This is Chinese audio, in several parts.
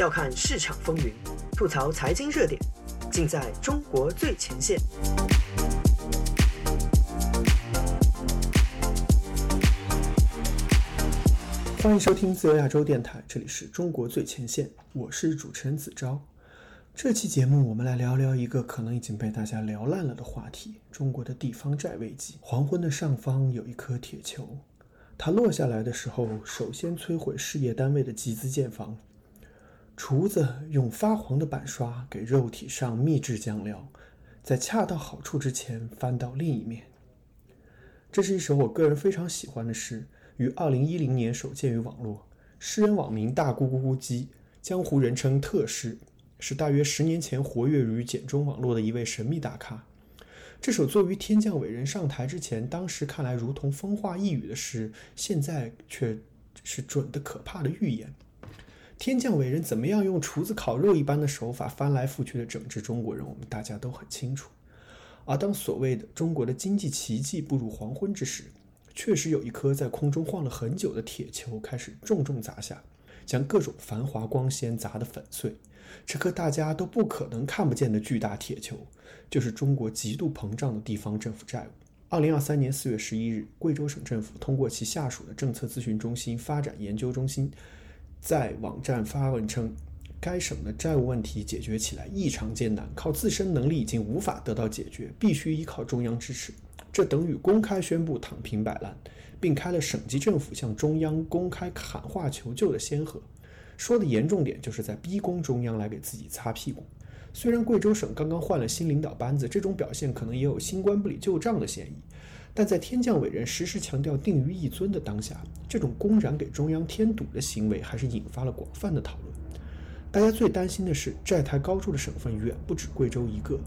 笑看市场风云，吐槽财经热点，尽在中国最前线。欢迎收听自由亚洲电台，这里是中国最前线，我是主持人子昭。这期节目我们来聊聊一个可能已经被大家聊烂了的话题——中国的地方债危机。黄昏的上方有一颗铁球。它落下来的时候，首先摧毁事业单位的集资建房。厨子用发黄的板刷给肉体上秘制酱料，在恰到好处之前翻到另一面。这是一首我个人非常喜欢的诗，于二零一零年首见于网络。诗人网名大咕咕咕鸡，江湖人称特诗，是大约十年前活跃于简中网络的一位神秘大咖。这首作于天降伟人上台之前，当时看来如同风化一语的诗，现在却是准的可怕的预言。天降伟人怎么样用厨子烤肉一般的手法翻来覆去的整治中国人，我们大家都很清楚。而当所谓的中国的经济奇迹步入黄昏之时，确实有一颗在空中晃了很久的铁球开始重重砸下，将各种繁华光鲜砸得粉碎。这颗大家都不可能看不见的巨大铁球，就是中国极度膨胀的地方政府债务。二零二三年四月十一日，贵州省政府通过其下属的政策咨询中心发展研究中心，在网站发文称，该省的债务问题解决起来异常艰难，靠自身能力已经无法得到解决，必须依靠中央支持。这等于公开宣布躺平摆烂，并开了省级政府向中央公开喊话求救的先河。说的严重点，就是在逼宫中央来给自己擦屁股。虽然贵州省刚刚换了新领导班子，这种表现可能也有新官不理旧账的嫌疑，但在天降伟人时时强调定于一尊的当下，这种公然给中央添堵的行为还是引发了广泛的讨论。大家最担心的是，债台高筑的省份远不止贵州一个，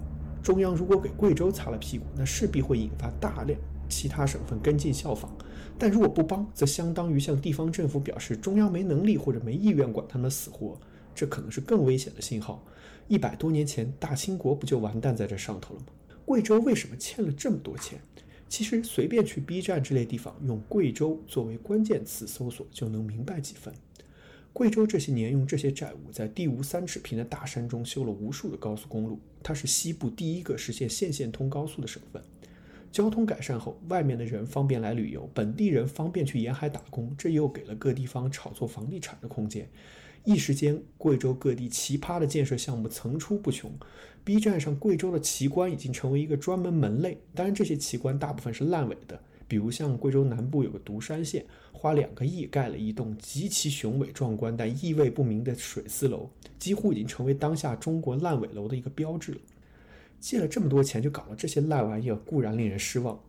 中央如果给贵州擦了屁股，那势必会引发大量其他省份跟进效仿。但如果不帮，则相当于向地方政府表示中央没能力或者没意愿管他们死活，这可能是更危险的信号。一百多年前，大清国不就完蛋在这上头了吗？贵州为什么欠了这么多钱？其实随便去 B 站这类地方，用贵州作为关键词搜索就能明白几分。贵州这些年用这些债务，在地无三尺平的大山中修了无数的高速公路，它是西部第一个实现县县通高速的省份。交通改善后，外面的人方便来旅游，本地人方便去沿海打工，这又给了各地方炒作房地产的空间。一时间，贵州各地奇葩的建设项目层出不穷。B 站上贵州的奇观已经成为一个专门门类，当然这些奇观大部分是烂尾的。比如像贵州南部有个独山县，花两个亿盖了一栋极其雄伟壮观但意味不明的水丝楼，几乎已经成为当下中国烂尾楼的一个标志了。借了这么多钱就搞了这些烂玩意儿，固然令人失望。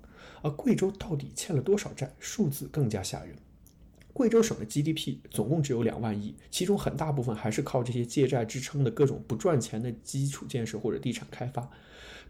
而贵州到底欠了多少债？数字更加吓人。贵州省的 GDP 总共只有两万亿，其中很大部分还是靠这些借债支撑的各种不赚钱的基础建设或者地产开发。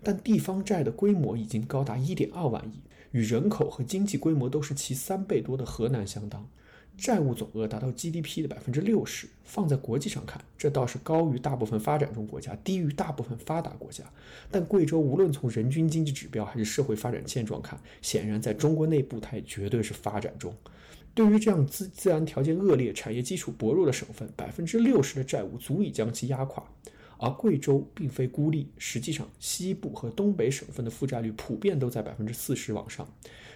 但地方债的规模已经高达一点二万亿，与人口和经济规模都是其三倍多的河南相当。债务总额达到 GDP 的百分之六十，放在国际上看，这倒是高于大部分发展中国家，低于大部分发达国家。但贵州无论从人均经济指标还是社会发展现状看，显然在中国内部它也绝对是发展中。对于这样自自然条件恶劣、产业基础薄弱的省份，百分之六十的债务足以将其压垮。而贵州并非孤立，实际上西部和东北省份的负债率普遍都在百分之四十往上。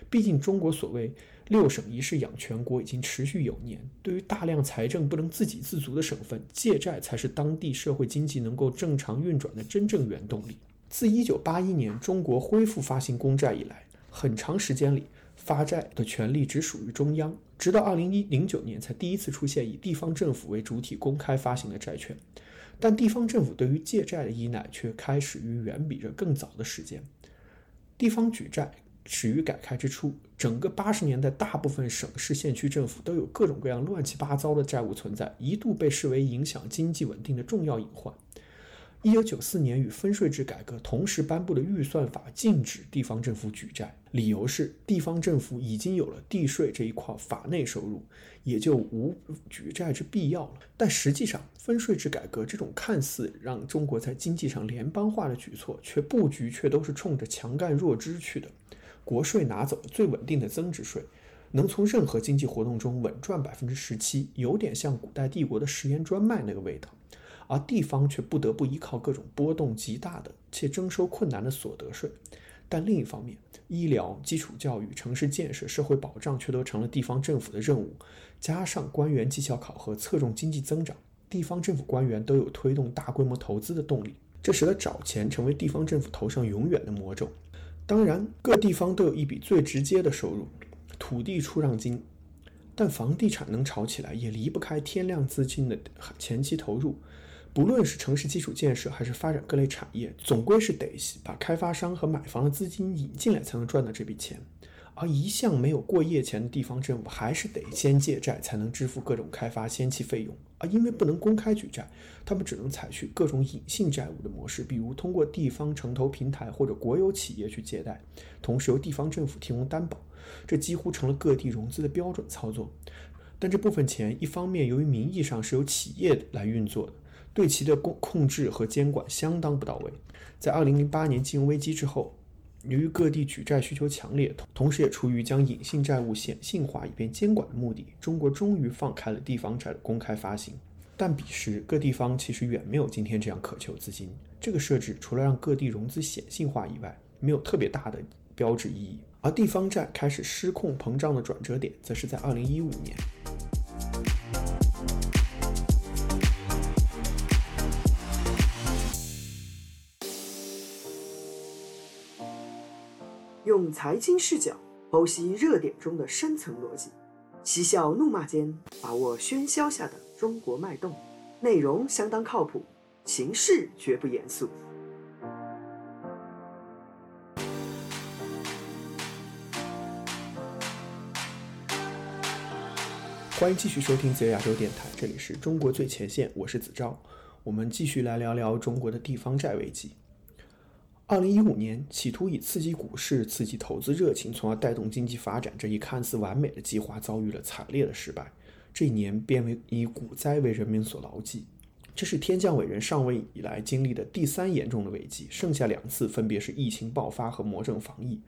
毕竟中国所谓六省一市养全国已经持续有年，对于大量财政不能自给自足的省份，借债才是当地社会经济能够正常运转的真正原动力。自一九八一年中国恢复发行公债以来，很长时间里发债的权利只属于中央，直到二零一零九年才第一次出现以地方政府为主体公开发行的债券。但地方政府对于借债的依赖却开始于远比这更早的时间。地方举债始于改开之初，整个八十年代，大部分省市县区政府都有各种各样乱七八糟的债务存在，一度被视为影响经济稳定的重要隐患。一九九四年与分税制改革同时颁布的预算法禁止地方政府举债，理由是地方政府已经有了地税这一块法内收入，也就无举债之必要了。但实际上，分税制改革这种看似让中国在经济上联邦化的举措，却布局却都是冲着强干弱支去的。国税拿走了最稳定的增值税，能从任何经济活动中稳赚百分之十七，有点像古代帝国的食盐专卖那个味道。而地方却不得不依靠各种波动极大的且征收困难的所得税。但另一方面，医疗、基础教育、城市建设、社会保障却都成了地方政府的任务。加上官员绩效考核侧重经济增长，地方政府官员都有推动大规模投资的动力，这使得找钱成为地方政府头上永远的魔咒。当然，各地方都有一笔最直接的收入——土地出让金。但房地产能炒起来，也离不开天量资金的前期投入。不论是城市基础建设，还是发展各类产业，总归是得把开发商和买房的资金引进来，才能赚到这笔钱。而一向没有过夜钱的地方政府，还是得先借债才能支付各种开发先期费用。而因为不能公开举债，他们只能采取各种隐性债务的模式，比如通过地方城投平台或者国有企业去借贷，同时由地方政府提供担保。这几乎成了各地融资的标准操作。但这部分钱，一方面由于名义上是由企业来运作的。对其的控控制和监管相当不到位。在二零零八年金融危机之后，由于各地举债需求强烈，同时也出于将隐性债务显性化以便监管的目的，中国终于放开了地方债的公开发行。但彼时各地方其实远没有今天这样渴求资金。这个设置除了让各地融资显性化以外，没有特别大的标志意义。而地方债开始失控膨胀的转折点，则是在二零一五年。用财经视角剖析热点中的深层逻辑，嬉笑怒骂间把握喧嚣下的中国脉动。内容相当靠谱，形式绝不严肃。欢迎继续收听自由亚洲电台，这里是中国最前线，我是子昭。我们继续来聊聊中国的地方债危机。二零一五年，企图以刺激股市、刺激投资热情，从而带动经济发展这一看似完美的计划，遭遇了惨烈的失败。这一年变为以股灾为人民所牢记。这是天降伟人上位以来经历的第三严重的危机，剩下两次分别是疫情爆发和魔怔防疫。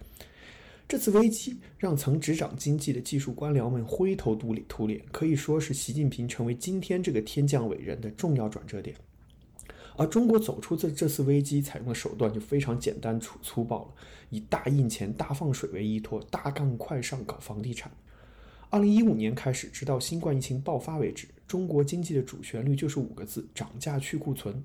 这次危机让曾执掌经济的技术官僚们灰头，土脸可以说是习近平成为今天这个天降伟人的重要转折点。而中国走出这这次危机，采用的手段就非常简单粗粗暴了，以大印钱、大放水为依托，大干快上搞房地产。二零一五年开始，直到新冠疫情爆发为止，中国经济的主旋律就是五个字：涨价去库存。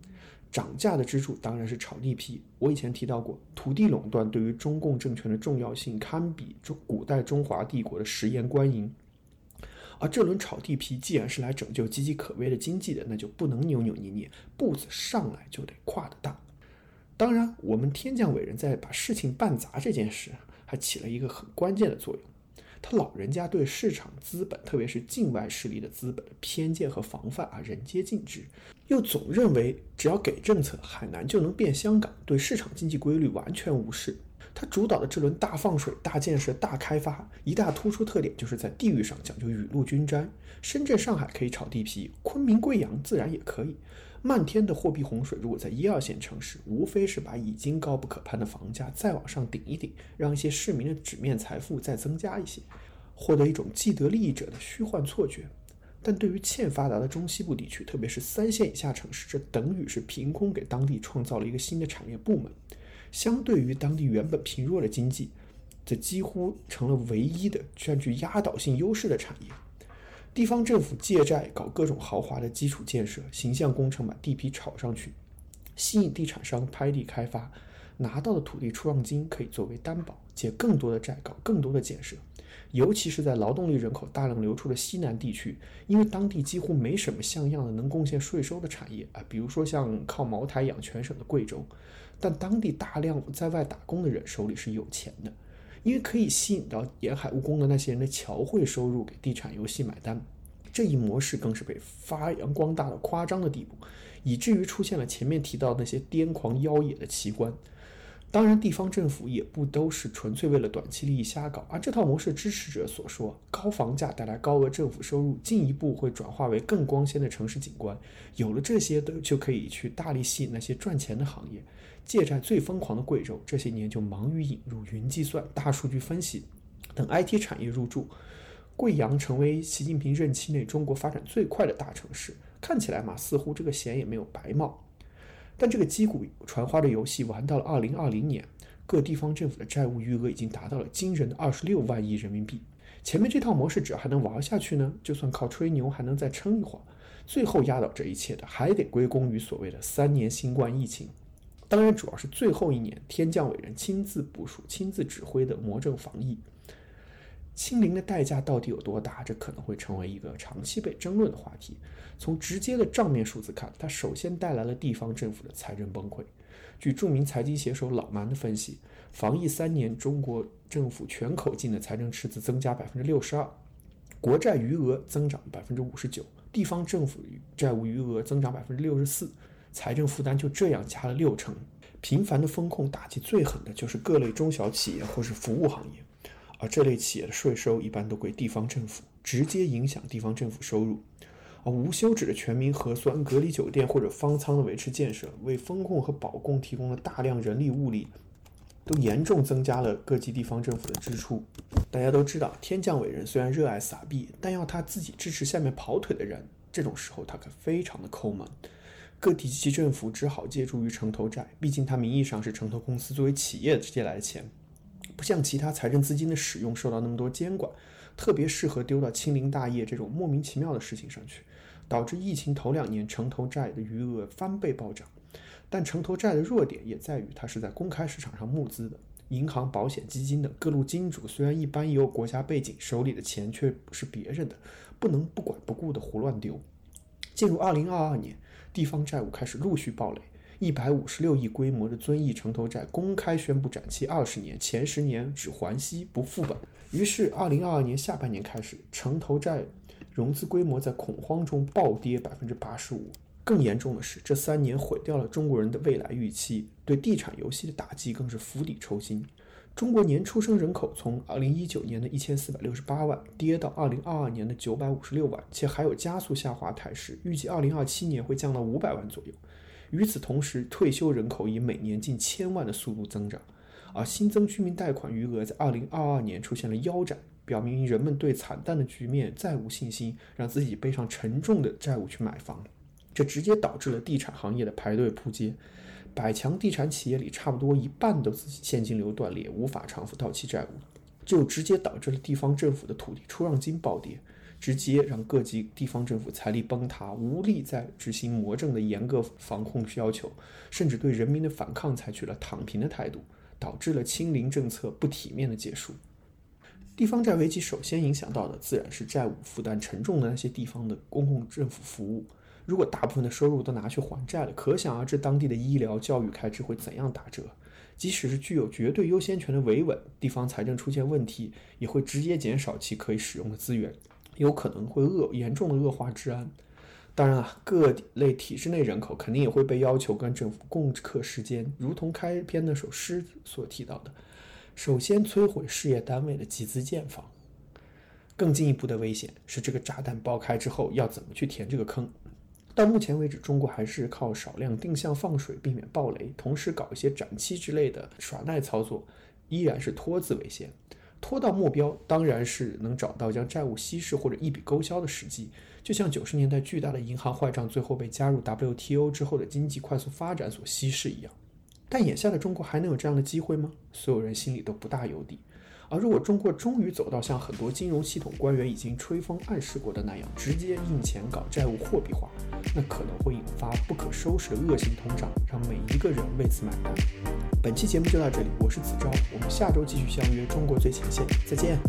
涨价的支柱当然是炒地皮。我以前提到过，土地垄断对于中共政权的重要性，堪比中古代中华帝国的食盐官营。而这轮炒地皮，既然是来拯救岌岌可危的经济的，那就不能扭扭捏捏，步子上来就得跨得大。当然，我们天降伟人在把事情办砸这件事，还起了一个很关键的作用。他老人家对市场资本，特别是境外势力的资本的偏见和防范啊，人皆尽知。又总认为只要给政策，海南就能变香港，对市场经济规律完全无视。他主导的这轮大放水、大建设、大开发，一大突出特点就是在地域上讲究雨露均沾。深圳、上海可以炒地皮，昆明、贵阳自然也可以。漫天的货币洪水，如果在一二线城市，无非是把已经高不可攀的房价再往上顶一顶，让一些市民的纸面财富再增加一些，获得一种既得利益者的虚幻错觉。但对于欠发达的中西部地区，特别是三线以下城市，这等于是凭空给当地创造了一个新的产业部门。相对于当地原本贫弱的经济，这几乎成了唯一的占据压倒性优势的产业。地方政府借债搞各种豪华的基础建设、形象工程，把地皮炒上去，吸引地产商拍地开发，拿到的土地出让金可以作为担保，借更多的债搞更多的建设。尤其是在劳动力人口大量流出的西南地区，因为当地几乎没什么像样的能贡献税收的产业啊，比如说像靠茅台养全省的贵州。但当地大量在外打工的人手里是有钱的，因为可以吸引到沿海务工的那些人的侨汇收入给地产游戏买单，这一模式更是被发扬光大到夸张的地步，以至于出现了前面提到那些癫狂妖冶的奇观。当然，地方政府也不都是纯粹为了短期利益瞎搞。而这套模式支持者所说，高房价带来高额政府收入，进一步会转化为更光鲜的城市景观。有了这些的，就可以去大力吸引那些赚钱的行业。借债最疯狂的贵州，这些年就忙于引入云计算、大数据分析等 IT 产业入驻。贵阳成为习近平任期内中国发展最快的大城市，看起来嘛，似乎这个险也没有白冒。但这个击鼓传花的游戏玩到了二零二零年，各地方政府的债务余额已经达到了惊人的二十六万亿人民币。前面这套模式只要还能玩下去呢，就算靠吹牛还能再撑一会儿。最后压倒这一切的，还得归功于所谓的三年新冠疫情。当然，主要是最后一年天降伟人亲自部署、亲自指挥的魔怔防疫。清零的代价到底有多大？这可能会成为一个长期被争论的话题。从直接的账面数字看，它首先带来了地方政府的财政崩溃。据著名财经写手老蛮的分析，防疫三年，中国政府全口径的财政赤字增加百分之六十二，国债余额增长百分之五十九，地方政府债务余额增长百分之六十四，财政负担就这样加了六成。频繁的风控打击最狠的就是各类中小企业或是服务行业。而这类企业的税收一般都归地方政府，直接影响地方政府收入。而无休止的全民核酸、隔离酒店或者方舱的维持建设，为风控和保供提供了大量人力物力，都严重增加了各级地方政府的支出。大家都知道，天降伟人虽然热爱撒币，但要他自己支持下面跑腿的人，这种时候他可非常的抠门。各地级政府只好借助于城投债，毕竟它名义上是城投公司作为企业借来的钱。不像其他财政资金的使用受到那么多监管，特别适合丢到清零大业这种莫名其妙的事情上去，导致疫情头两年城投债的余额翻倍暴涨。但城投债的弱点也在于它是在公开市场上募资的，银行、保险、基金等各路金主虽然一般也有国家背景，手里的钱却是别人的，不能不管不顾的胡乱丢。进入二零二二年，地方债务开始陆续暴雷。一百五十六亿规模的遵义城投债公开宣布展期二十年，前十年只还息不付本。于是，二零二二年下半年开始，城投债融资规模在恐慌中暴跌百分之八十五。更严重的是，这三年毁掉了中国人的未来预期，对地产游戏的打击更是釜底抽薪。中国年出生人口从二零一九年的一千四百六十八万跌到二零二二年的九百五十六万，且还有加速下滑态势，预计二零二七年会降到五百万左右。与此同时，退休人口以每年近千万的速度增长，而新增居民贷款余额在2022年出现了腰斩，表明人们对惨淡的局面再无信心，让自己背上沉重的债务去买房，这直接导致了地产行业的排队扑街。百强地产企业里，差不多一半都现金流断裂，无法偿付到期债务，就直接导致了地方政府的土地出让金暴跌。直接让各级地方政府财力崩塌，无力再执行魔怔的严格防控要求，甚至对人民的反抗采取了躺平的态度，导致了清零政策不体面的结束。地方债危机首先影响到的自然是债务负担沉重的那些地方的公共政府服务。如果大部分的收入都拿去还债了，可想而知当地的医疗、教育开支会怎样打折。即使是具有绝对优先权的维稳，地方财政出现问题，也会直接减少其可以使用的资源。有可能会恶严重的恶化治安。当然啊，各类体制内人口肯定也会被要求跟政府共克时艰，如同开篇那首诗所提到的：“首先摧毁事业单位的集资建房。”更进一步的危险是，这个炸弹爆开之后要怎么去填这个坑？到目前为止，中国还是靠少量定向放水避免暴雷，同时搞一些展期之类的耍赖操作，依然是拖字为先。拖到目标，当然是能找到将债务稀释或者一笔勾销的时机，就像九十年代巨大的银行坏账最后被加入 WTO 之后的经济快速发展所稀释一样。但眼下的中国还能有这样的机会吗？所有人心里都不大有底。而如果中国终于走到像很多金融系统官员已经吹风暗示过的那样，直接印钱搞债务货币化，那可能会引发不可收拾的恶性通胀，让每一个人为此买单。本期节目就到这里，我是子昭，我们下周继续相约中国最前线，再见。